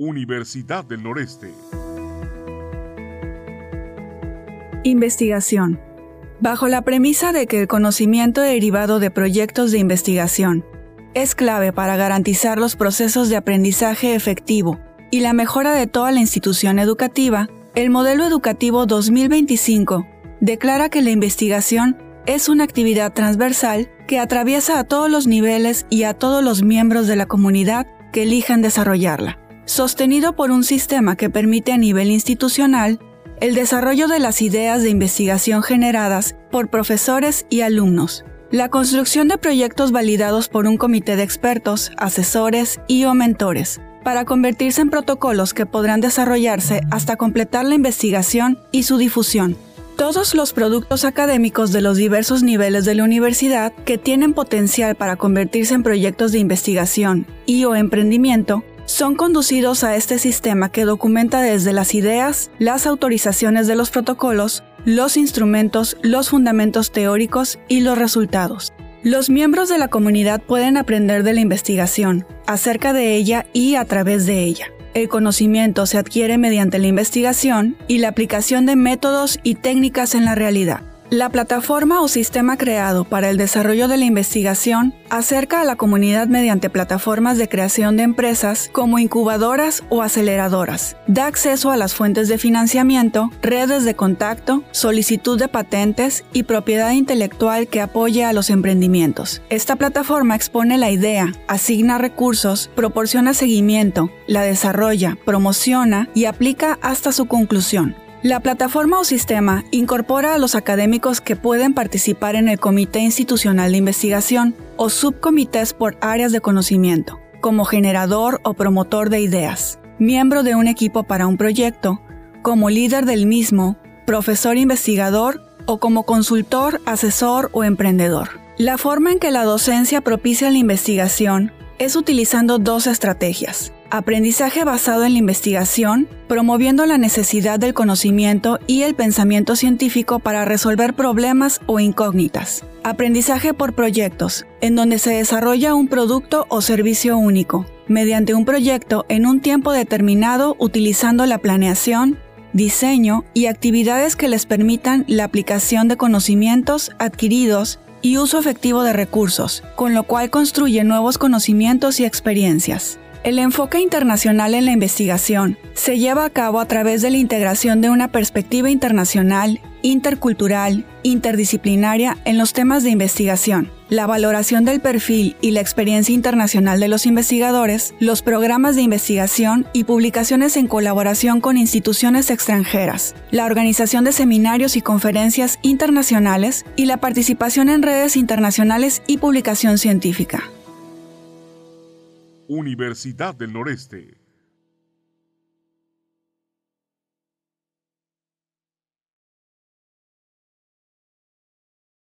Universidad del Noreste. Investigación. Bajo la premisa de que el conocimiento derivado de proyectos de investigación es clave para garantizar los procesos de aprendizaje efectivo y la mejora de toda la institución educativa, el modelo educativo 2025 declara que la investigación es una actividad transversal que atraviesa a todos los niveles y a todos los miembros de la comunidad que elijan desarrollarla sostenido por un sistema que permite a nivel institucional el desarrollo de las ideas de investigación generadas por profesores y alumnos, la construcción de proyectos validados por un comité de expertos, asesores y o mentores, para convertirse en protocolos que podrán desarrollarse hasta completar la investigación y su difusión. Todos los productos académicos de los diversos niveles de la universidad que tienen potencial para convertirse en proyectos de investigación y o emprendimiento son conducidos a este sistema que documenta desde las ideas, las autorizaciones de los protocolos, los instrumentos, los fundamentos teóricos y los resultados. Los miembros de la comunidad pueden aprender de la investigación, acerca de ella y a través de ella. El conocimiento se adquiere mediante la investigación y la aplicación de métodos y técnicas en la realidad. La plataforma o sistema creado para el desarrollo de la investigación acerca a la comunidad mediante plataformas de creación de empresas como incubadoras o aceleradoras. Da acceso a las fuentes de financiamiento, redes de contacto, solicitud de patentes y propiedad intelectual que apoye a los emprendimientos. Esta plataforma expone la idea, asigna recursos, proporciona seguimiento, la desarrolla, promociona y aplica hasta su conclusión. La plataforma o sistema incorpora a los académicos que pueden participar en el Comité Institucional de Investigación o subcomités por áreas de conocimiento, como generador o promotor de ideas, miembro de un equipo para un proyecto, como líder del mismo, profesor investigador o como consultor, asesor o emprendedor. La forma en que la docencia propicia la investigación es utilizando dos estrategias. Aprendizaje basado en la investigación, promoviendo la necesidad del conocimiento y el pensamiento científico para resolver problemas o incógnitas. Aprendizaje por proyectos, en donde se desarrolla un producto o servicio único, mediante un proyecto en un tiempo determinado utilizando la planeación, diseño y actividades que les permitan la aplicación de conocimientos adquiridos y uso efectivo de recursos, con lo cual construye nuevos conocimientos y experiencias. El enfoque internacional en la investigación se lleva a cabo a través de la integración de una perspectiva internacional, intercultural, interdisciplinaria en los temas de investigación, la valoración del perfil y la experiencia internacional de los investigadores, los programas de investigación y publicaciones en colaboración con instituciones extranjeras, la organización de seminarios y conferencias internacionales y la participación en redes internacionales y publicación científica. Universidad del Noreste.